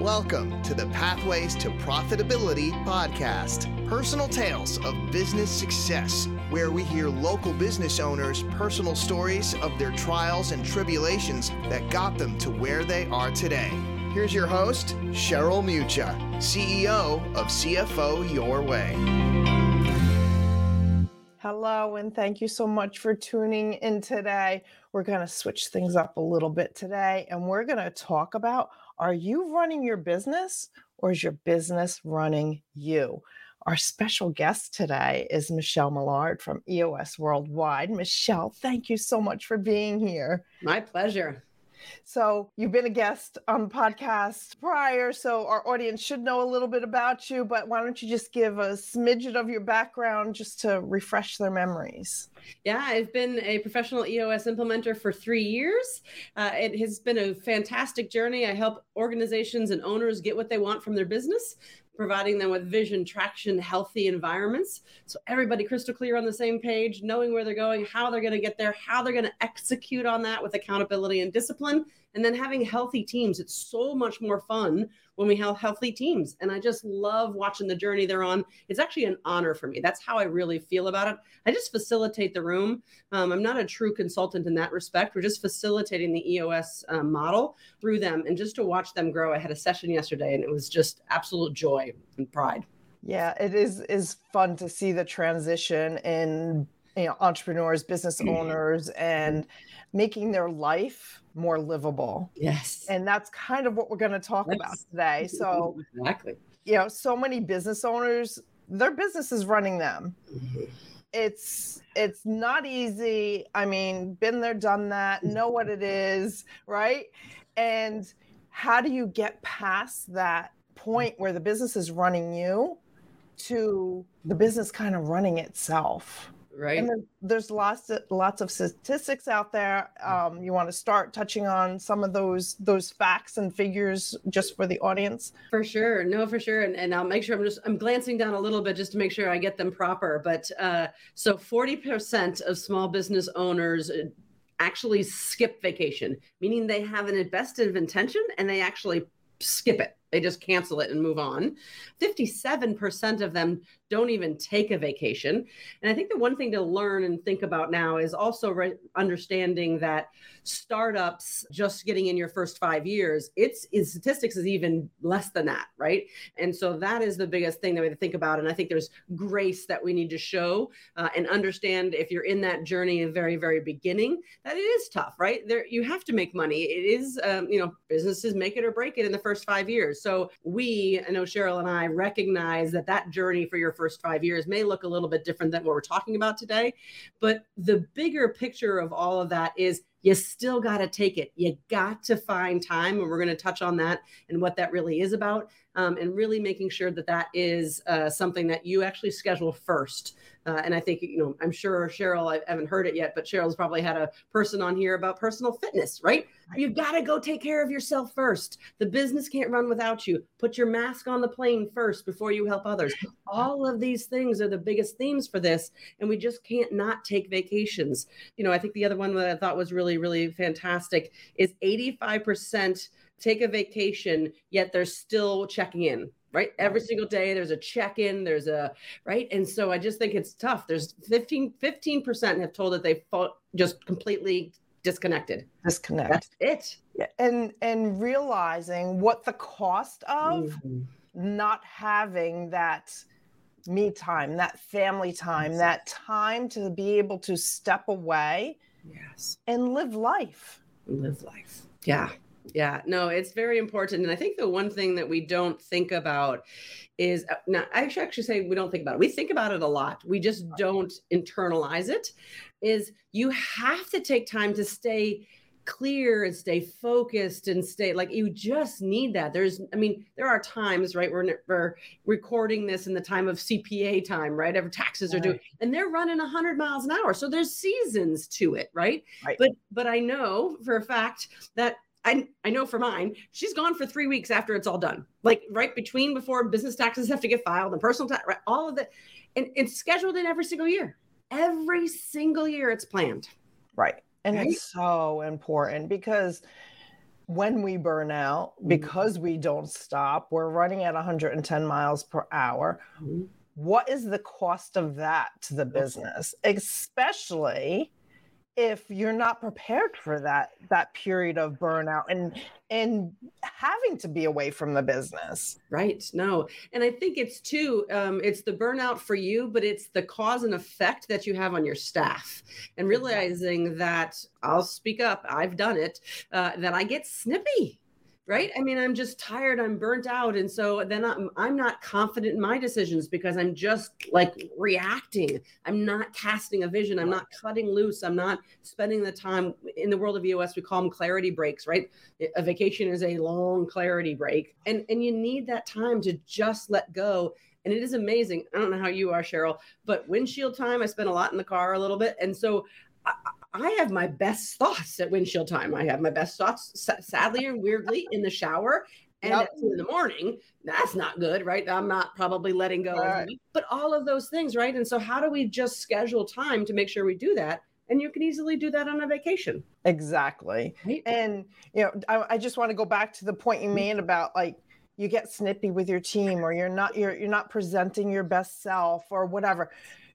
Welcome to the Pathways to Profitability podcast, personal tales of business success, where we hear local business owners' personal stories of their trials and tribulations that got them to where they are today. Here's your host, Cheryl Mucha, CEO of CFO Your Way. Hello, and thank you so much for tuning in today. We're going to switch things up a little bit today, and we're going to talk about are you running your business or is your business running you? Our special guest today is Michele Mollard from EOS Worldwide. Michele, thank you so much for being here. My pleasure. So, you've been a guest on the podcast prior, so our audience should know a little bit about you, but why don't you just give a smidget of your background just to refresh their memories? Yeah, I've been a professional EOS implementer for three years. Uh, it has been a fantastic journey. I help organizations and owners get what they want from their business providing them with vision, traction, healthy environments. So everybody crystal clear on the same page, knowing where they're going, how they're going to get there, how they're going to execute on that with accountability and discipline, and then having healthy teams. It's so much more fun when we have healthy teams. And I just love watching the journey they're on. It's actually an honor for me. That's how I really feel about it. I just facilitate the room. Um, I'm not a true consultant in that respect. We're just facilitating the EOS um, model through them and just to watch them grow. I had a session yesterday and it was just absolute joy and pride. Yeah, it is is fun to see the transition in you know entrepreneurs, business mm-hmm. owners, and making their life more livable. Yes. And that's kind of what we're going to talk yes. about today. So, exactly. You know, so many business owners, their business is running them. Mm-hmm. It's it's not easy. I mean, been there, done that, know what it is, right? And how do you get past that point where the business is running you to the business kind of running itself? Right? And there's lots of lots of statistics out there. Um, you want to start touching on some of those those facts and figures just for the audience. For sure. No for sure. And, and i'll make sure i'm just i'm glancing down a little bit just to make sure i get them proper. But uh, so 40% of small business owners uh, actually skip vacation meaning they have an of intention and they actually skip it. They just cancel it and move on. 57% of them don't even take a vacation. And I think the one thing to learn and think about now is also re- understanding that startups just getting in your first five years, it's in statistics is even less than that, right? And so that is the biggest thing that we have to think about. And I think there's grace that we need to show uh, and understand if you're in that journey in very, very beginning, that it is tough, right? There, you have to make money. It is, um, you know, businesses make it or break it in the first five years. So we, I know Cheryl and I recognize that that journey for your first five years may look a little bit different than what we're talking about today. But the bigger picture of all of that is you still got to take it. You got to find time. And we're going to touch on that and what that really is about. Um, and really making sure that that is uh, something that you actually schedule first. Uh, and I think, you know, I'm sure Cheryl, I haven't heard it yet, but Cheryl's probably had a person on here about personal fitness, right? You've got to go take care of yourself first. The business can't run without you. Put your mask on the plane first before you help others. All of these things are the biggest themes for this. And we just can't not take vacations. You know, I think the other one that I thought was really, really fantastic is 85% take a vacation, yet they're still checking in right? Every single day there's a check-in there's a right? And so i just think it's tough. There's 15 15% have told that they felt just completely disconnected. Disconnect. That's it. Yeah. and and realizing what the cost of mm-hmm. not having that me time that family time that time to be able to step away yes. and live life. Live life. Yeah yeah, no, it's very important. And I think the one thing that we don't think about is uh, now I should actually say we don't think about it. We think about it a lot. We just don't internalize it. Is you have to take time to stay clear and stay focused and stay like you just need that there's i mean there are times right we're, we're recording this in the time of cpa time right every taxes are due and they're running 100 miles an hour so there's seasons to it right? right but but i know for a fact that I, I know for mine, she's gone for three weeks after it's all done. Like right between before business taxes have to get filed and personal tax, right, all of that. And it's scheduled in every single year. Every single year it's planned. Right. And right? it's so important because when we burn out Mm-hmm. because we don't stop we're running at 110 miles per hour Mhm. what is the cost of that to the business especially if you're not prepared for that that period of burnout and and having to be away from the business Right. No. And I think it's too, um, it's the burnout for you, but it's the cause and effect that you have on your staff. And realizing that I'll speak up, I've done it, uh, that I get snippy. Right. I mean, I'm just tired. I'm burnt out. And so then I'm, I'm not confident in my decisions because I'm just like reacting. I'm not casting a vision. I'm not cutting loose. I'm not spending the time in the world of EOS. We call them clarity breaks, right? a vacation is a long clarity break and and you need that time to just let go and it is amazing i don't know how you are cheryl but windshield time i spend a lot in the car a little bit and so i, I have my best thoughts at windshield time. I have my best thoughts sadly and weirdly in the shower and Yep. at two in the morning. That's not good right? I'm not probably letting go Right. but all of those things right? And so how do we just schedule time to make sure we do that? And you can easily do that on a vacation. Exactly. Right. And you know I, I just want to go back to the point you made about like you get snippy with your team or you're not you're you're not presenting your best self or whatever.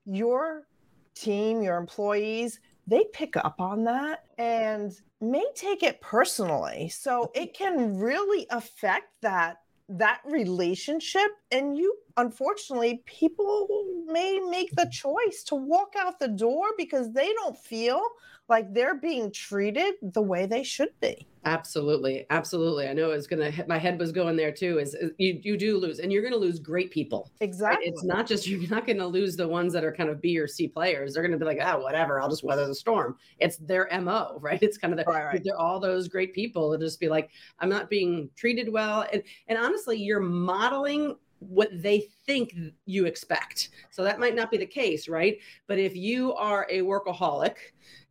Your team your employees they pick up on that and may take it personally. So it can really affect that that relationship. And you unfortunately people may make the choice to walk out the door because they don't feel like they're being treated the way they should be Absolutely, absolutely. I know it's gonna. My head was going there too. Is, is you you do lose, and you're gonna lose great people. exactly It's not just you're not gonna lose the ones that are kind of B or C players. They're gonna be like, ah, whatever. I'll just weather the storm. It's their mo, right? It's kind of the, Right, right. they're all those great people that just be like, I'm not being treated well, and and honestly, you're modeling what they think you expect. So that might not be the case, right? But if you are a workaholic,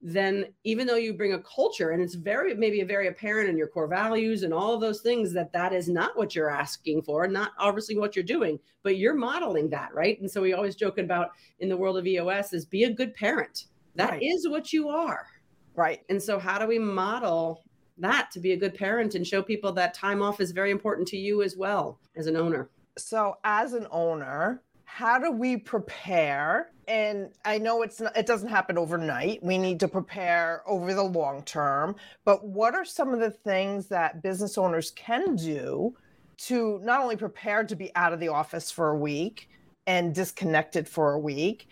then even though you bring a culture and it's very maybe very apparent in your core values and all of those things that that is not what you're asking for not obviously what you're doing but you're modeling that right and so we always joke about in the world of eos is be a good parent That is Right. what you are right and so how do we model that to be a good parent and show people that time off is very important to you as well as an owner so as an owner how do we prepare? And i know it's not, it doesn't happen overnight. We need to prepare over the long term. But what are some of the things that business owners can do to not only prepare to be out of the office for a week and disconnected for a week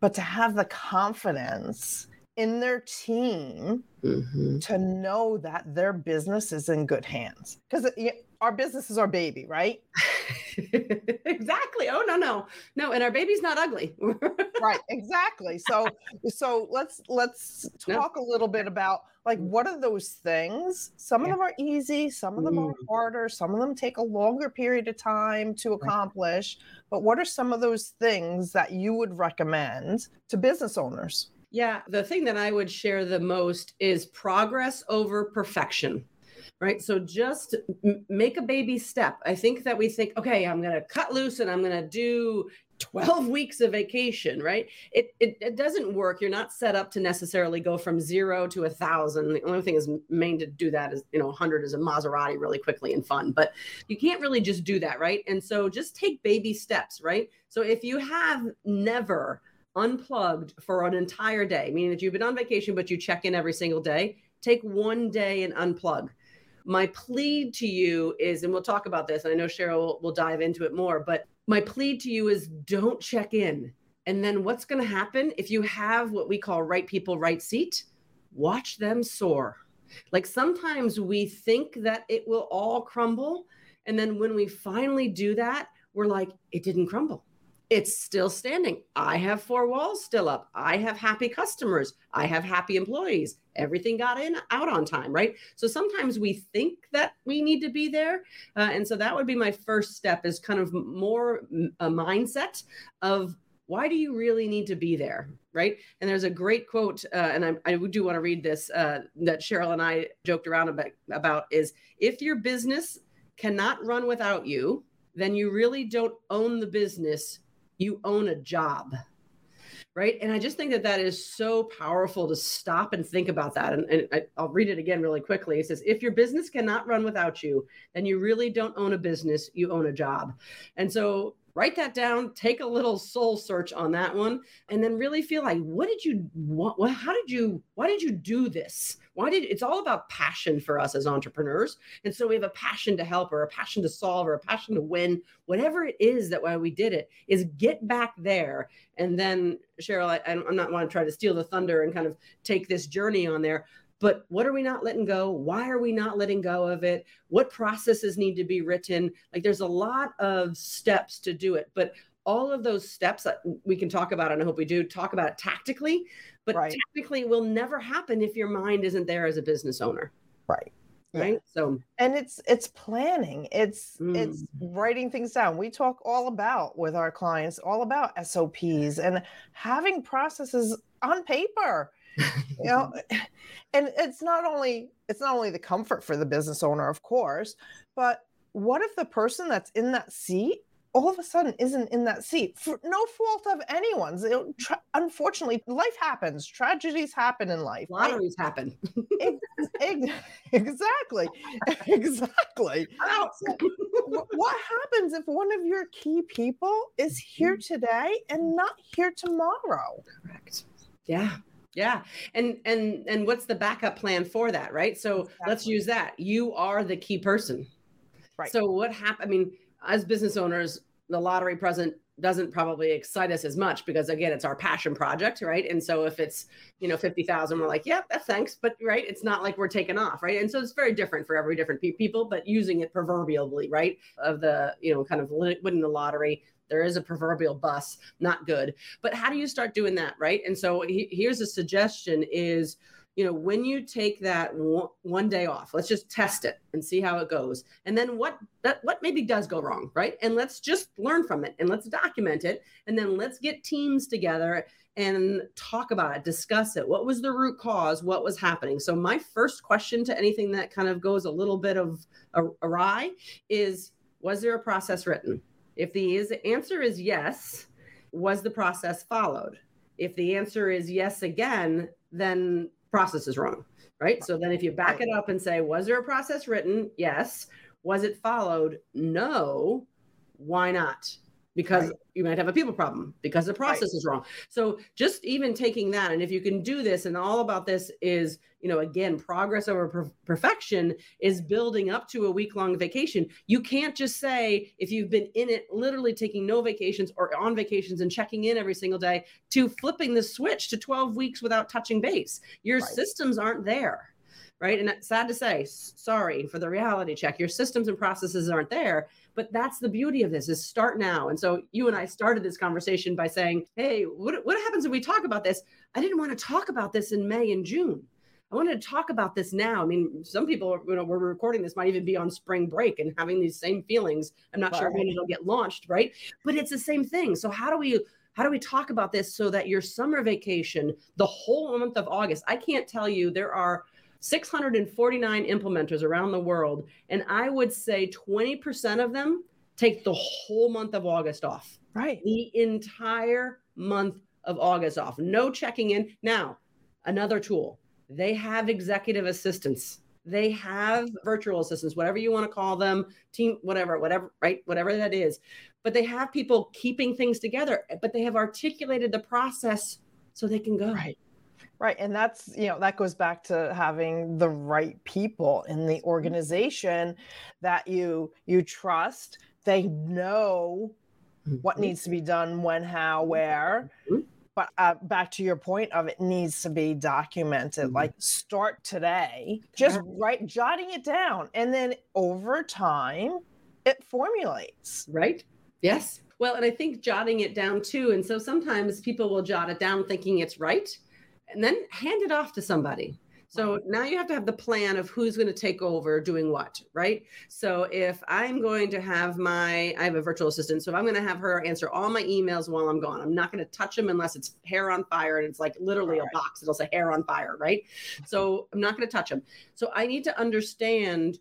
but to have the confidence in their team mm-hmm. to know that their business is in good hands? Because our business is our baby right? Exactly. Oh no no. No and our baby's not ugly. Right exactly. So so let's let's No. talk a little bit about like what are those things? Some of them are easy some of them are Mm. harder some of them take a longer period of time to accomplish but what are some of those things that you would recommend to business owners? Yeah, the thing that I would share the most is progress over perfection. Right. So just m- make a baby step. I think that we think, okay, I'm going to cut loose and I'm going to do 12 weeks of vacation, right? It, it it doesn't work. You're not set up to necessarily go from zero to a thousand. The only thing is main to do that is, you know, 100 is a Maserati really quickly and fun, but you can't really just do that, right? And so just take baby steps, right? So if you have never unplugged for an entire day, meaning that you've been on vacation, but you check in every single day, take one day and unplug. My plea to you is, and we'll talk about this, and I know Cheryl will, will dive into it more, but my plea to you is don't check in. And then what's going to happen if you have what we call right people, right seat? Watch them soar. Like sometimes we think that it will all crumble. And then when we finally do that, we're like, it didn't crumble it's still standing. I have four walls still up. I have happy customers. I have happy employees. Everything got in out on time, right? So sometimes we think that we need to be there, uh, and so that would be my first step is kind of more a mindset of why do you really need to be there, right? And there's a great quote, uh, and I, I do want to read this uh, that Cheryl and I joked around about, about is if your business cannot run without you, then you really don't own the business you own a job right? And i just think that that is so powerful to stop and think about that. And, and I, i'll read it again really quickly. It says if your business cannot run without you then you really don't own a business you own a job. And so write that down take a little soul search on that one and then really feel like what did you what, how did you why did you do this? Why did it's all about passion for us as entrepreneurs. And so we have a passion to help or a passion to solve or a passion to win. Whatever it is that why we did it is get back there. And then cheryl I, i'm not want to try to steal the thunder and kind of take this journey on there but what are we not letting go? Why are we not letting go of it? What processes need to be written? Like there's a lot of steps to do it but all of those steps that we can talk about and i hope we do talk about it tactically but right. technically will never happen if your mind isn't there as a business owner. Right right yeah. so and it's it's planning it's mm. it's writing things down we talk all about with our clients all about sops and having processes on paper you know and it's not only it's not only the comfort for the business owner of course but what if the person that's in that seat all of a sudden isn't in that seat for no fault of anyone's it, tra- unfortunately life happens tragedies happen in life lotteries right? happen exactly exactly what happens if one of your key people is here mm-hmm. today and not here tomorrow correct yeah yeah. And and and what's the backup plan for that, right? So exactly. let's use that. You are the key person. Right. So what happened? I mean, as business owners, the lottery present doesn't probably excite us as much because again it's our passion project right and so if it's you know 50,000 we're like yeah thanks but right it's not like we're taking off right and so it's very different for every different pe- people but using it proverbially right of the you know kind of winning the lottery there is a proverbial bus, not good. But how do you start doing that, right? And so he, here's a suggestion is, you know, when you take that one, day off, let's just test it and see how it goes. And then what that what maybe does go wrong, right? And let's just learn from it and let's document it. And then let's get teams together and talk about it, discuss it. What was the root cause? What was happening? So my first question to anything that kind of goes a little bit of awry is was there a process written? If the answer is yes, was the process followed? If the answer is yes again, then process is wrong, right? So then if you back it up and say, was there a process written? Yes. Was it followed? No. Why not? Because right. you might have a people problem because the process right. is wrong. So just even taking that, and if you can do this, and all about this is, you know, again, progress over per- perfection is building up to a week long vacation. You can't just say if you've been in it, literally taking no vacations or on vacations and checking in every single day, to flipping the switch to 12 weeks without touching base. Your right. systems aren't there right? And sad to say, sorry for the reality check. Your systems and processes aren't there. But that's the beauty of this is start now. And so you and I started this conversation by saying, hey, what, what happens if we talk about this? I didn't want to talk about this in May and June. I wanted to talk about this now. I mean, some people, you know, we're recording this might even be on spring break and having these same feelings. I'm not right. sure when it'll get launched, right? But it's the same thing. So how do we how do we talk about this so that your summer vacation, the whole month of August, I can't tell you there are 649 implementers around the world, and I would say 20% of them take the whole month of August off. Right. The entire month of August off. No checking in. Now, another tool. They have executive assistants. They have virtual assistants, whatever you want to call them, team, whatever, whatever, right? Whatever that is. But they have people keeping things together, but they have articulated the process so they can go. Right. Right. And that's, you know, that goes back to having the right people in the organization that you you trust. They know what mm-hmm. needs to be done, when, how, where. Mm-hmm. But uh, back to your point of it needs to be documented. Mm-hmm. Like start today, just write, jotting it down, and then over time, it formulates. Right. Yes. Well, and I think jotting it down too. And so sometimes people will jot it down thinking it's right and then hand it off to somebody. So now you have to have the plan of who's going to take over doing what, right? So if I'm going to have my, I have a virtual assistant, so if I'm going to have her answer all my emails while I'm gone. I'm not going to touch them unless it's hair on fire and it's like literally right. a box. It'll say hair on fire, right? So I'm not going to touch them. So I need to understand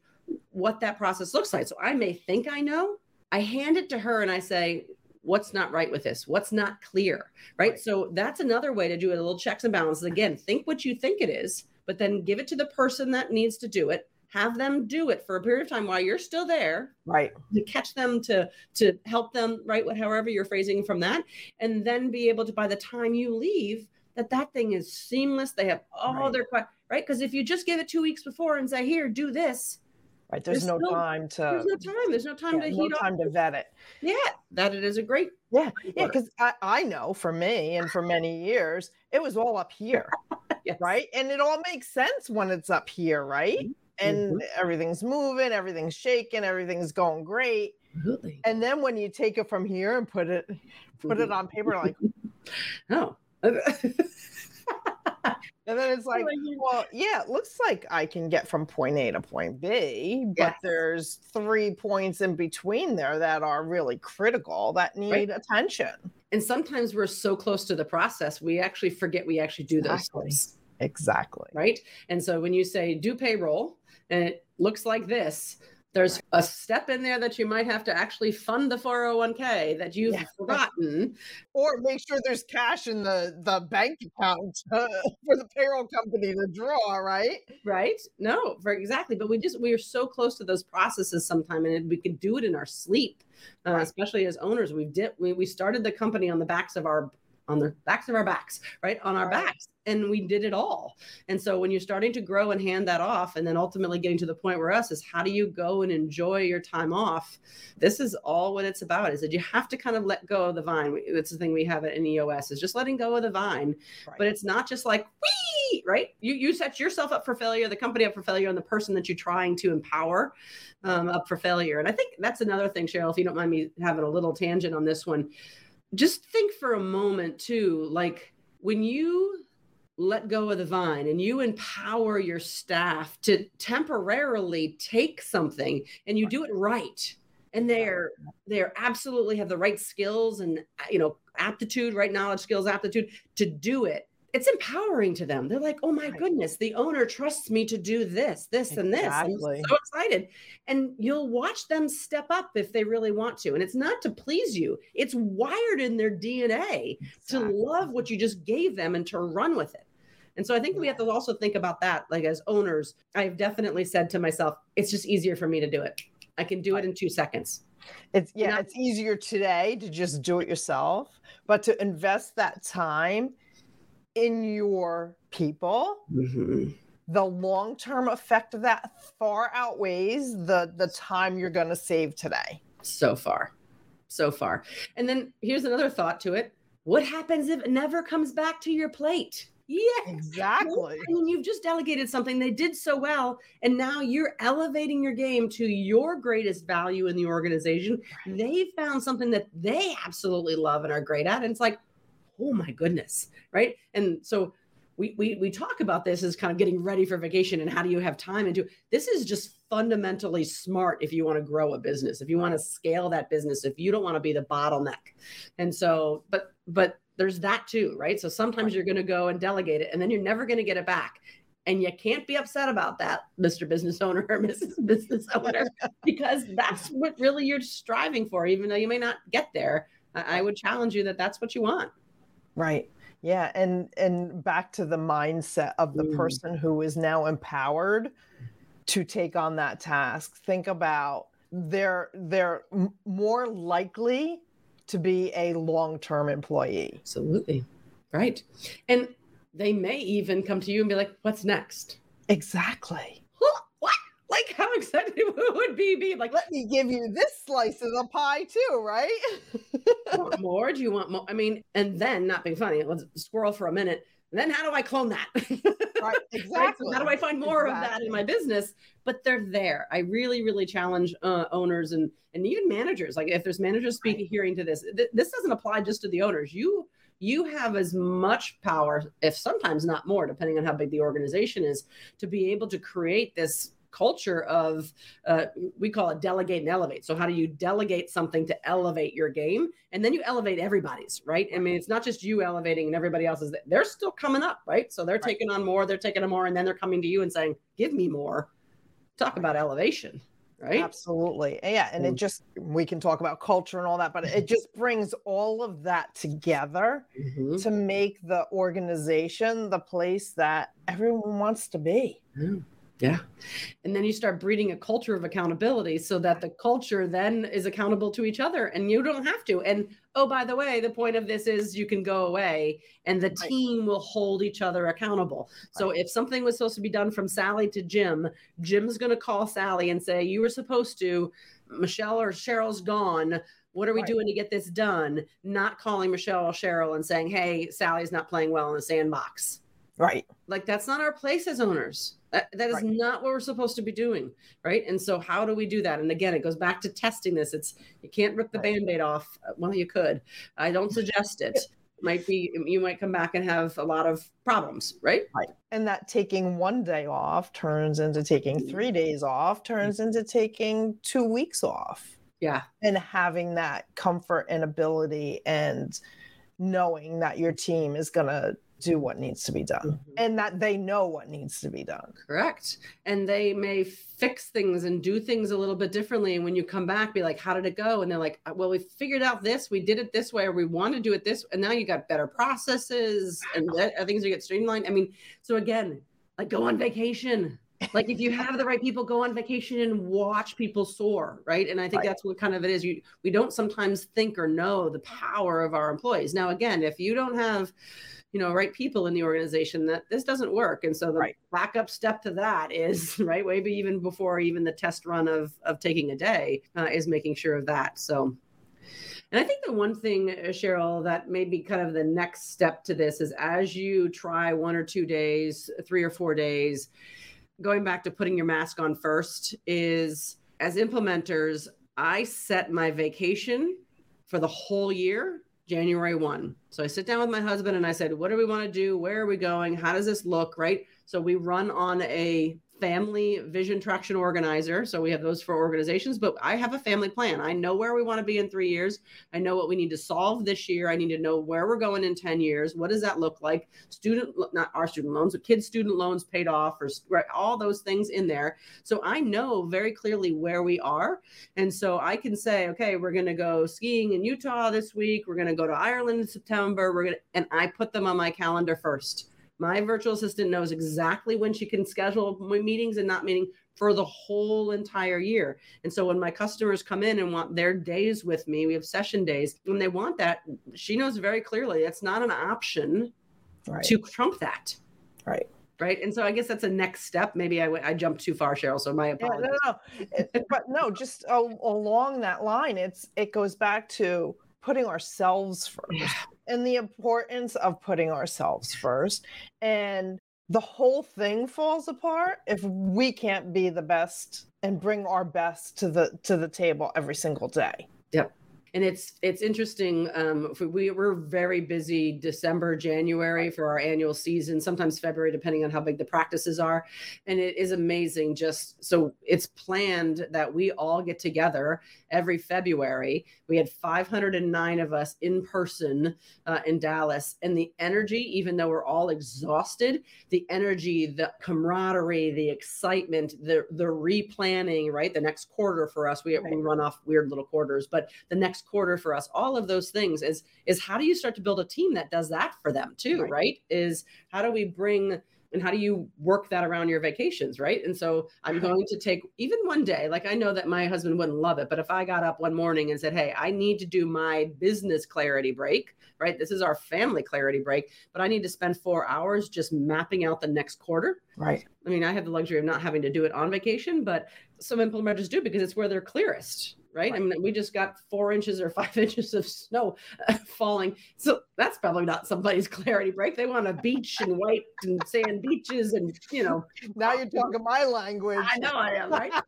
what that process looks like. So I may think I know. I hand it to her and I say, what's not right with this? What's not clear? Right? right. So that's another way to do it a little checks and balances. Again think what you think it is but then give it to the person that needs to do it. Have them do it for a period of time while you're still there right. to catch them to to help them right what however you're phrasing from that and then be able to by the time you leave that that thing is seamless. They have all right. their right? Because if you just give it two weeks before and say here do this right there's, there's no, time to there's no time there's no time yeah, to no time to vet it yeah that it is a great yeah yeah because I, I know for me and for many years it was all up here yes. right and it all makes sense when it's up here right mm-hmm and mm-hmm. everything's moving, everything's shaking, everything's going great. Absolutely. And then when you take it from here and put it put mm-hmm. it on paper, like, oh. and then it's like, well, yeah, it looks like I can get from point A to point B, but yes. there's three points in between there that are really critical that need right. attention. And sometimes we're so close to the process, we actually forget we actually do exactly. those Exactly. Right. And so when you say do payroll, and it looks like this there's a step in there that you might have to actually fund the 401k that you've yeah. forgotten. Or make sure there's cash in the the bank account uh, for the payroll company to draw right? Right? No for exactly but we just we are so close to those processes sometime and we can do it in our sleep uh, especially as owners. We did we, we started the company on the backs of our on the backs of our backs, right? On our right. backs. And we did it all. And so when you're starting to grow and hand that off, and then ultimately getting to the point where us is how do you go and enjoy your time off? This is all what it's about is that you have to kind of let go of the vine. That's the thing we have at EOS is just letting go of the vine. Right. But it's not just like, wee, right? You, you set yourself up for failure, the company up for failure, and the person that you're trying to empower um, up for failure. And I think that's another thing, Cheryl, if you don't mind me having a little tangent on this one just think for a moment too like when you let go of the vine and you empower your staff to temporarily take something and you do it right and they're they're absolutely have the right skills and you know aptitude right knowledge skills aptitude to do it it's empowering to them. They're like, oh my goodness, the owner trusts me to do this, this, exactly. and this. I'm so excited. And you'll watch them step up if they really want to. And it's not to please you, it's wired in their DNA exactly. to love what you just gave them and to run with it. And so I think we have to also think about that. Like as owners, I've definitely said to myself, it's just easier for me to do it. I can do it in two seconds. It's yeah, it's easier today to just do it yourself, but to invest that time in your people. Mm-hmm. The long term effect of that far outweighs the, the time you're going to save today. So far. So far. And then here's another thought to it. What happens if it never comes back to your plate? Yeah, exactly. I mean, you've just delegated something they did so well, and now you're elevating your game to your greatest value in the organization. Right. They found something that they absolutely love and are great at, and it's like, oh my goodness, right? And so we, we we talk about this as kind of getting ready for vacation and how do you have time and do this is just fundamentally smart if you want to grow a business if you want to scale that business if you don't want to be the bottleneck. And so but but there's that too right? So sometimes you're going to go and delegate it and then you're never going to get it back. And you can't be upset about that mr business owner or mrs business owner because that's what really you're striving for even though you may not get there. I would challenge you that that's what you want Right. Yeah, and and back to the mindset of the mm. person who is now empowered to take on that task. Think about they're they're more likely to be a long-term employee. Absolutely. Right. And they may even come to you and be like, "What's next?" Exactly like how excited would be be like let me give you this slice of the pie too right want more do you want more i mean and then not being funny let's squirrel for a minute then how do i clone that right exactly right? So how do i find more exactly. of that in my business but they're there i really really challenge uh, owners and and even managers like if there's managers speaking right. hearing to this th- this doesn't apply just to the owners you you have as much power if sometimes not more depending on how big the organization is to be able to create this culture of uh, we call it delegate and elevate so how do you delegate something to elevate your game and then you elevate everybody's right i mean it's not just you elevating and everybody else is they're still coming up right so they're right. taking on more they're taking on more and then they're coming to you and saying give me more talk about elevation right? Absolutely. Yeah. And it Mm. just, we can talk about culture and all that, but it just brings all of that together Mhm. to make the organization the place that everyone wants to be. Yeah. And then you start breeding a culture of accountability so that the culture then is accountable to each other and you don't have to. And oh, by the way, the point of this is you can go away and the Right. team will hold each other accountable. So if something was supposed to be done from Sally to Jim, Jim's going to call Sally and say, You were supposed to, Michele or Cheryl's gone. What are we Right. doing to get this done? Not calling Michele or Cheryl and saying, Hey, Sally's not playing well in the sandbox Right. like that's not our place as owners that, that is Right. not what we're supposed to be doing right? And so how do we do that? And again it goes back to testing this. It's you can't rip the Right. band-aid off Uh, well you could. I don't suggest it. Might be you might come back and have a lot of problems right? And that taking one day off turns into taking mm-hmm. three days off, turns mm-hmm. into taking two weeks off. yeah. And having that comfort and ability and knowing that your team is going to do what needs to be done and that they know what needs to be done. correct. And they may fix things and do things a little bit differently. And when you come back be like how did it go? And they're like "Uh, well we figured out this. We did it this way or we want to do it this and now you got better processes and that, uh, things are get streamlined. I mean so again like go on vacation. Like if you have the right people go on vacation and watch people soar right? And i think Right. that's what kind of it is. You we don't sometimes think or know the power of our employees. Now again if you don't have you know right people in the organization that this doesn't work and so the Right. backup step to that is right maybe even before even the test run of of taking a day uh, is making sure of that so and I think the one thing, uh, Cheryl, that may be kind of the next step to this is as you try one or two days, three or four days, going back to putting your mask on first, is as implementers, I set my vacation for the whole year, January 1. So I sit down with my husband and I said, What do we want to do? Where are we going? How does this look? Right. So we run on a family vision traction organizer. So we have those for organizations, but I have a family plan. I know where we want to be in three years. I know what we need to solve this year. I need to know where we're going in 10 years. What does that look like? Student, not our student loans, but kids' student loans paid off, or right, all those things in there. So I know very clearly where we are. And so I can say, okay, we're going to go skiing in Utah this week. We're going to go to Ireland in September. We're going to, and I put them on my calendar first. My virtual assistant knows exactly when she can schedule my meetings and not meeting for the whole entire year. And so when my customers come in and want their days with me, we have session days. When they want that, she knows very clearly it's not an option Right. to trump that. Right. Right. And so I guess that's a next step. Maybe I, w- I jumped too far, Cheryl. So my Yeah, apologies. no, no. It- but no, just a, along that line, it's it goes back to putting ourselves first Yeah. And the importance of putting ourselves first. And the whole thing falls apart if we can't be the best and bring our best to the to the table every single day. And it's it's interesting um we we're very busy december january for our annual season sometimes february depending on how big the practices are. And it is amazing just so it's planned that we all get together every february. We had 509 of us in person uh, in dallas. And the energy even though we're all exhausted the energy the camaraderie the excitement the the replanning right? The next quarter for us we, we run off weird little quarters but the next quarter for us all of those things is is how do you start to build a team that does that for them too Right. right, is how do we bring and how do you work that around your vacations right? And so i'm uh-huh. going to take even one day like i know that my husband wouldn't love it but if i got up one morning and said hey i need to do my business clarity break right? This is our family clarity break but i need to spend four hours just mapping out the next quarter. Right. I mean, I have the luxury of not having to do it on vacation, but some implementers do because it's where they're clearest, right? I mean, we just got four inches or five inches of snow uh, falling. So that's probably not somebody's clarity break. They want a beach and white and sand beaches and, you know, Now you're talking my language. I know I am, right?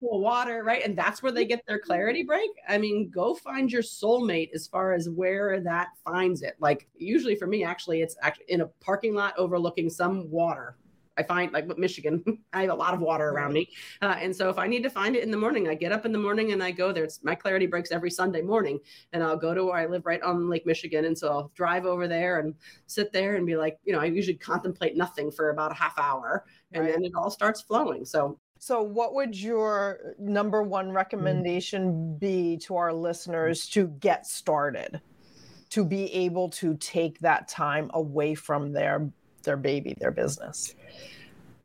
Cool water, right? And that's where they get their clarity break. I mean, go find your soulmate as far as where that finds it. Like, usually for me, actually, it's actually in a parking lot overlooking some water. I find like with Michigan, I have a lot of water around me. Uh, and so if I need to find it in the morning, I get up in the morning and I go there. It's my clarity breaks every Sunday morning. And I'll go to where I live right on Lake Michigan. And so I'll drive over there and sit there and be like, you know, I usually contemplate nothing for about a half hour and Right. then it all starts flowing. So So, what would your number one recommendation be to our listeners to get started, to be able to take that time away from their their baby, their business?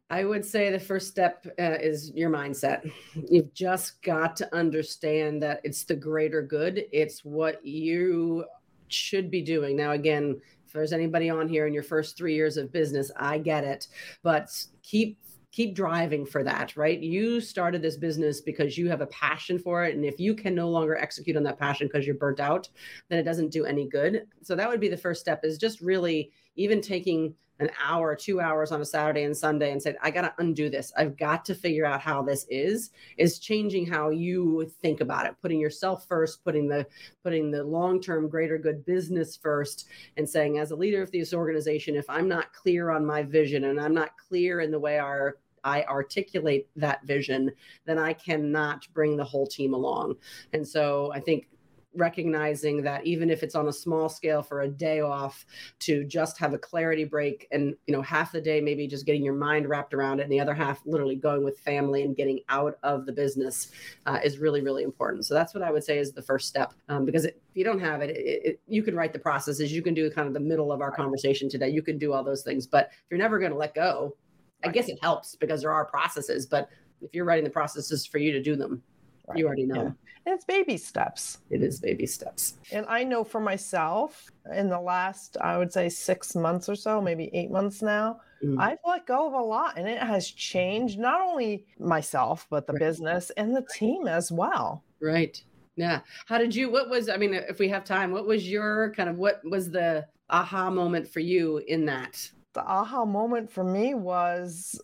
I would say the first step uh, is your mindset. You've just got to understand that it's the greater good. It's what you should be doing. Now, again, if there's anybody on here in your first three years of business, I get it, but keep keep driving for that, right? You started this business because you have a passion for it. And if you can no longer execute on that passion because you're burnt out, then it doesn't do any good. So that would be the first step is just really even taking an hour, two hours on a Saturday and Sunday and said, I got to undo this. I've got to figure out how this is, is changing how you think about it, putting yourself first, putting the, putting the long-term greater good business first and saying, as a leader of this organization, if I'm not clear on my vision and I'm not clear in the way our I articulate that vision, then I cannot bring the whole team along. And so I think recognizing that even if it's on a small scale for a day off to just have a clarity break and you know half the day maybe just getting your mind wrapped around it and the other half literally going with family and getting out of the business uh, is really really important. So that's what i would say is the first step um, because it, if you don't have it, it, it, you can write the processes you can do kind of the middle of our conversation today you can do all those things but if you're never going to let go I guess it helps because there are processes, but if you're writing the processes for you to do them, right. you already know. Yeah. And it's baby steps. It is baby steps. And I know for myself, in the last, I would say six months or so, maybe eight months now, mm. I've let go of a lot and it has changed not only myself, but the right. business and the team as well. Right. Yeah. How did you, what was, I mean, if we have time, what was your kind of, what was the aha moment for you in that? the aha moment for me was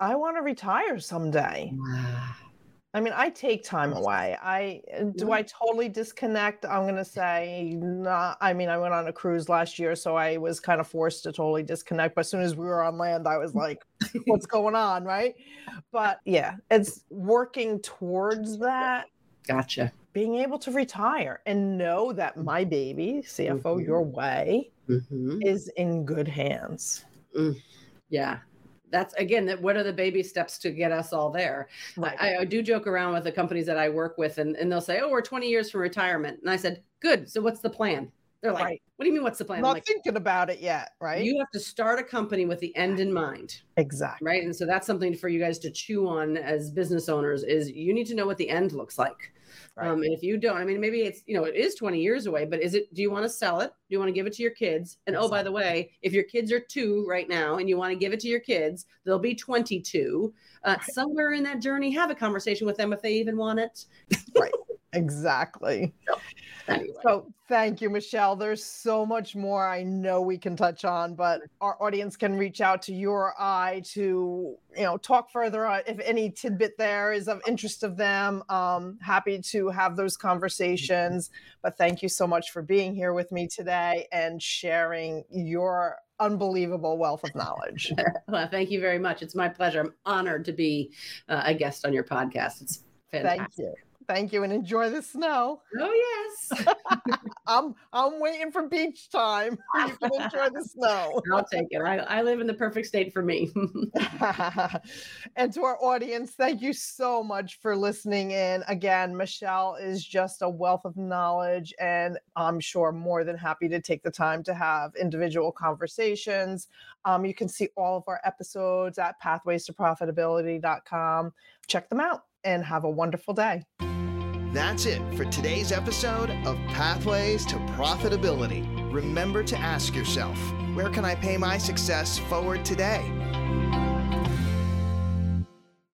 I want to retire someday. I mean, I take time away. I uh, do I totally disconnect. I'm going to say not. I mean, I went on a cruise last year, so I was kind of forced to totally disconnect. But as soon as we were on land, I was like, "What's going on?" Right? But yeah, it's working towards that. Gotcha. Being able to retire and know that my baby, CFO, mm-hmm. your way, mm-hmm. is in good hands. Mm. Yeah. That's again, that what are the baby steps to get us all there? Right. I, I, do joke around with the companies that I work with, and, and they'll say, Oh, we're 20 years from retirement. And I said, Good. So what's the plan? They're like, right. What do you mean, what's the plan? Not like, thinking about it yet, right? You have to start a company with the end in mind. Exactly. Right. And so that's something for you guys to chew on as business owners is you need to know what the end looks like. Right. Um, and if you don't, I mean, maybe it's, you know, it is 20 years away, but is it, do you want to sell it? Do you want to give it to your kids? And exactly. oh, by the way, if your kids are two right now and you want to give it to your kids, they'll be 22. Uh, right. Somewhere in that journey, have a conversation with them if they even want it. right. Exactly. So, anyway. so thank you, Michele. There's so much more I know we can touch on, but our audience can reach out to your eye to, you know, talk further on if any tidbit there is of interest of them. Um, happy to have those conversations. But thank you so much for being here with me today and sharing your unbelievable wealth of knowledge. well, thank you very much. It's my pleasure. I'm honored to be uh, a guest on your podcast. It's fantastic. Thank you. Thank you and enjoy the snow. Oh yes. I'm I'm waiting for beach time. You can enjoy the snow. I'll take it. I, I live in the perfect state for me. and to our audience, thank you so much for listening in. Again, Michele is just a wealth of knowledge, and I'm sure more than happy to take the time to have individual conversations. Um, you can see all of our episodes at pathways to profitability.com. Check them out and have a wonderful day. That's it for today's episode of Pathways to Profitability. Remember to ask yourself where can I pay my success forward today?